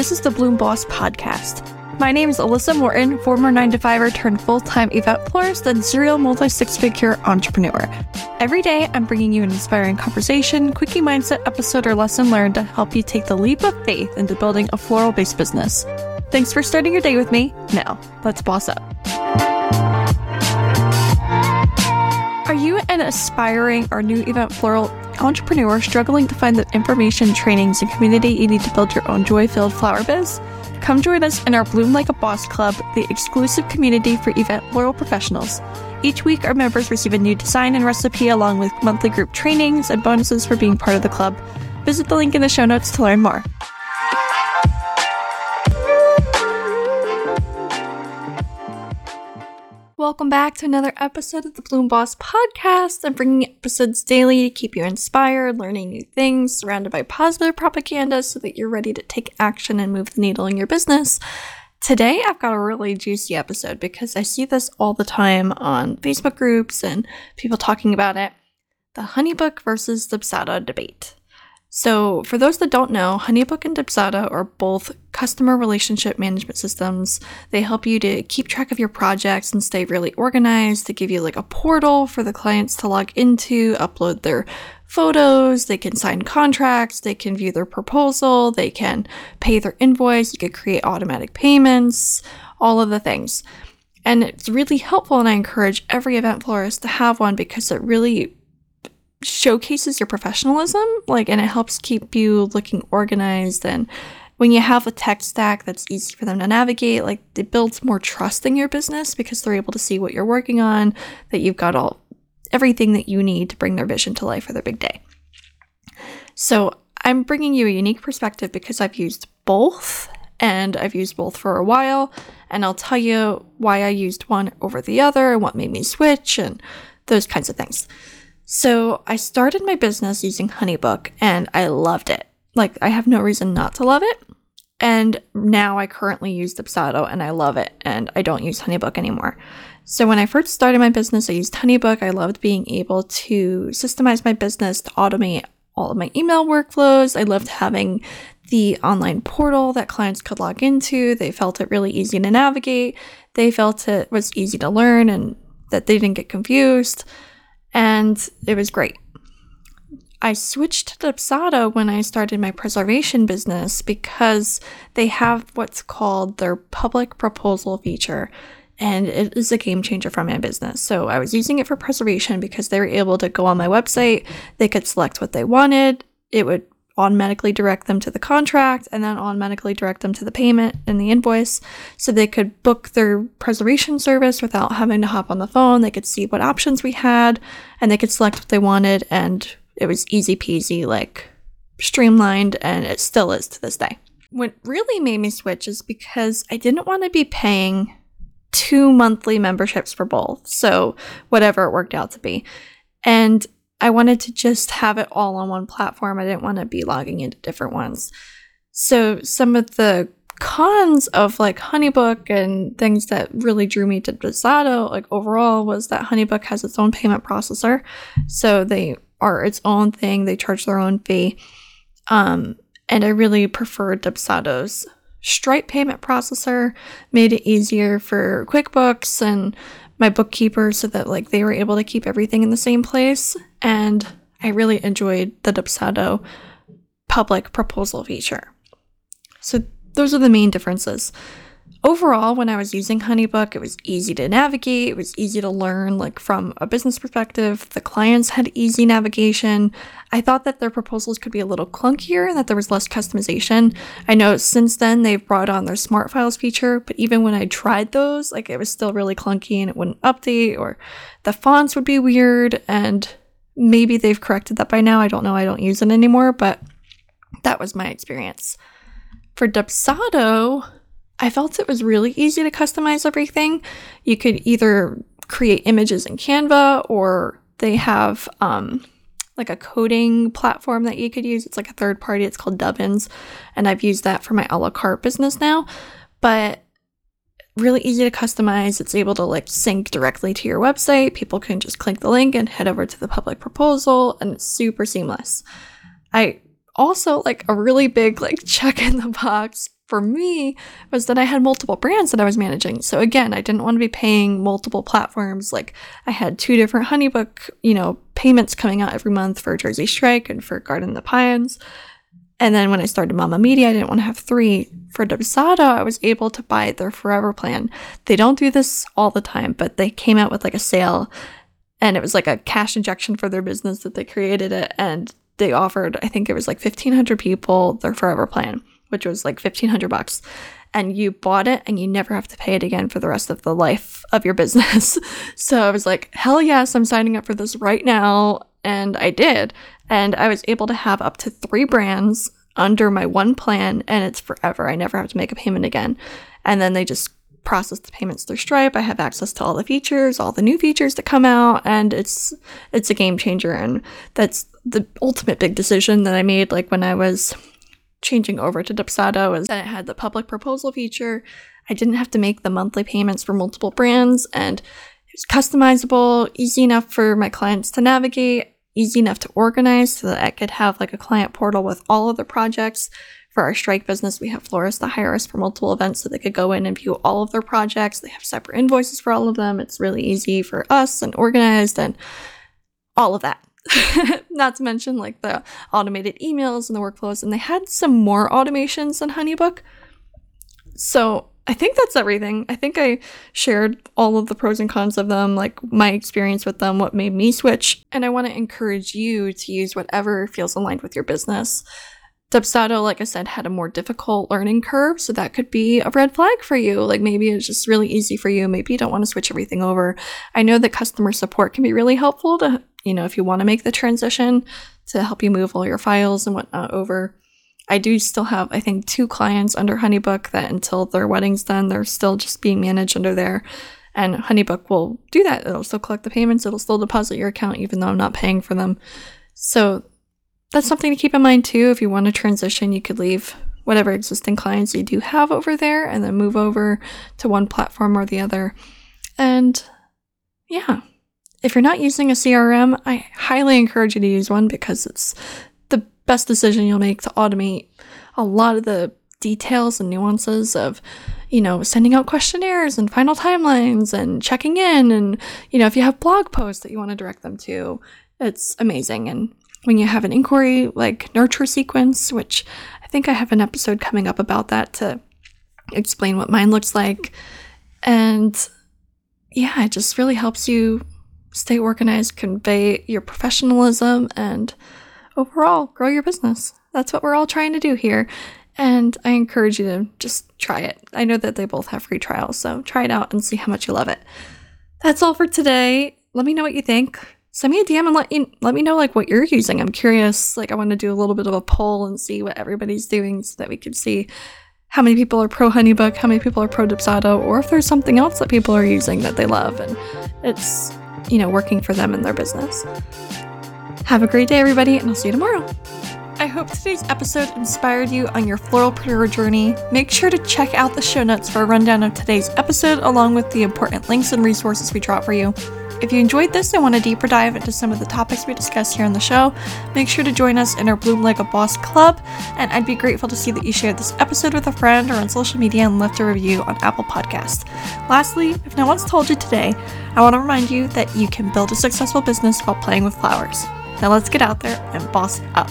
This is the Bloom Boss Podcast. My name is Alyssa Morton, former 9 to 5er turned full time event florist and serial multi six figure entrepreneur. Every day, I'm bringing you an inspiring conversation, quickie mindset episode, or lesson learned to help you take the leap of faith into building a floral based business. Thanks for starting your day with me. Now, let's boss up. You an aspiring or new event floral entrepreneur struggling to find the information, trainings, and community you need to build your own joy filled flower biz? Come join us in our Bloom Like a Boss Club, the exclusive community for event floral professionals. Each week, our members receive a new design and recipe along with monthly group trainings and bonuses for being part of the club. Visit the link in the show notes to learn more. Welcome back to another episode of the Bloom Boss Podcast. I'm bringing episodes daily to keep you inspired, learning new things, surrounded by positive propaganda so that you're ready to take action and move the needle in your business. Today, I've got a really juicy episode because I see this all the time on Facebook groups and people talking about it the Honeybook versus Dubsado debate. So, for those that don't know, Honeybook and Dubsado are both customer relationship management systems. They help you to keep track of your projects and stay really organized. They give you like a portal for the clients to log into, upload their photos, they can sign contracts, they can view their proposal, they can pay their invoice, you can create automatic payments, all of the things. And it's really helpful, and I encourage every event florist to have one because it really showcases your professionalism like and it helps keep you looking organized and when you have a tech stack that's easy for them to navigate like it builds more trust in your business because they're able to see what you're working on that you've got all everything that you need to bring their vision to life for their big day so i'm bringing you a unique perspective because i've used both and i've used both for a while and i'll tell you why i used one over the other and what made me switch and those kinds of things so I started my business using Honeybook and I loved it. Like I have no reason not to love it. And now I currently use Dubsado and I love it and I don't use Honeybook anymore. So when I first started my business, I used Honeybook. I loved being able to systemize my business, to automate all of my email workflows. I loved having the online portal that clients could log into. They felt it really easy to navigate. They felt it was easy to learn and that they didn't get confused and it was great. I switched to Dubsado when I started my preservation business because they have what's called their public proposal feature, and it is a game changer for my business. So I was using it for preservation because they were able to go on my website, they could select what they wanted, it would automatically direct them to the contract and then automatically direct them to the payment and the invoice so they could book their preservation service without having to hop on the phone. They could see what options we had and they could select what they wanted and it was easy peasy, like streamlined, and it still is to this day. What really made me switch is because I didn't want to be paying two monthly memberships for both. So, whatever it worked out to be. And I wanted to just have it all on one platform. I didn't want to be logging into different ones. So some of the cons of like Honeybook and things that really drew me to Dubsado, like overall, was that Honeybook has its own payment processor. So they are its own thing. They charge their own fee. Um, and I really preferred Dubsado's Stripe payment processor, made it easier for QuickBooks and my bookkeeper so that like they were able to keep everything in the same place and I really enjoyed the Dubsado public proposal feature. So those are the main differences. Overall, when I was using Honeybook, it was easy to navigate, it was easy to learn, like from a business perspective. The clients had easy navigation. I thought that their proposals could be a little clunkier and that there was less customization. I know since then they've brought on their smart files feature, but even when I tried those, like it was still really clunky and it wouldn't update or the fonts would be weird and maybe they've corrected that by now. I don't know. I don't use it anymore, but that was my experience. For Dubsado, I felt it was really easy to customize everything. You could either create images in Canva or they have um, like a coding platform that you could use. It's like a third party. It's called Dubbins, and I've used that for my a la carte business now. But really easy to customize. It's able to like sync directly to your website. People can just click the link and head over to the public proposal, and it's super seamless. I also like a really big like check in the box for me was that I had multiple brands that I was managing. So again, I didn't want to be paying multiple platforms. Like I had two different Honeybook, you know, payments coming out every month for Jersey Strike and for Garden the Pines. And then when I started Mama Media, I didn't want to have three. For Dubsado, I was able to buy their forever plan. They don't do this all the time, but they came out with like a sale and it was like a cash injection for their business that they created it and they offered, I think it was like 1500 people their forever plan which was like 1500 bucks and you bought it and you never have to pay it again for the rest of the life of your business. so I was like, hell yes, I'm signing up for this right now. And I did. And I was able to have up to three brands under my one plan and it's forever. I never have to make a payment again. And then they just process the payments through Stripe. I have access to all the features, all the new features that come out, and it's it's a game changer. And that's the ultimate big decision that I made like when I was changing over to Dubsado is that it had the public proposal feature. I didn't have to make the monthly payments for multiple brands and it was customizable, easy enough for my clients to navigate, easy enough to organize so that I could have like a client portal with all of the projects. For our strike business, we have florists that hire us for multiple events so they could go in and view all of their projects. They have separate invoices for all of them. It's really easy for us and organized and all of that. Not to mention like the automated emails and the workflows, and they had some more automations than Honeybook. So I think that's everything. I think I shared all of the pros and cons of them, like my experience with them, what made me switch, and I want to encourage you to use whatever feels aligned with your business. Dubsado, like I said, had a more difficult learning curve, so that could be a red flag for you. Like maybe it's just really easy for you. Maybe you don't want to switch everything over. I know that customer support can be really helpful to you know, if you want to make the transition to help you move all your files and whatnot over. I do still have, I think, two clients under Honeybook that until their wedding's done, they're still just being managed under there. And Honeybook will do that. It'll still collect the payments, it'll still deposit your account, even though I'm not paying for them. So that's something to keep in mind too. If you want to transition, you could leave whatever existing clients you do have over there and then move over to one platform or the other. And yeah, if you're not using a CRM, I highly encourage you to use one because it's the best decision you'll make to automate a lot of the details and nuances of, you know, sending out questionnaires and final timelines and checking in. And, you know, if you have blog posts that you want to direct them to, it's amazing. And when you have an inquiry like nurture sequence, which I think I have an episode coming up about that to explain what mine looks like. And yeah, it just really helps you stay organized, convey your professionalism, and overall grow your business. That's what we're all trying to do here. And I encourage you to just try it. I know that they both have free trials, so try it out and see how much you love it. That's all for today. Let me know what you think. Send me a DM and let you let me know like what you're using. I'm curious. Like I want to do a little bit of a poll and see what everybody's doing so that we can see how many people are pro Honeybook, how many people are pro Dubsado, or if there's something else that people are using that they love. And it's you know, working for them in their business. Have a great day, everybody, and I'll see you tomorrow. I hope today's episode inspired you on your floral floralpreneur journey. Make sure to check out the show notes for a rundown of today's episode, along with the important links and resources we drop for you. If you enjoyed this and want a deeper dive into some of the topics we discussed here on the show, make sure to join us in our Bloom Like a Boss Club, and I'd be grateful to see that you shared this episode with a friend or on social media and left a review on Apple Podcast. Lastly, if no one's told you today, I want to remind you that you can build a successful business while playing with flowers. Now let's get out there and boss up.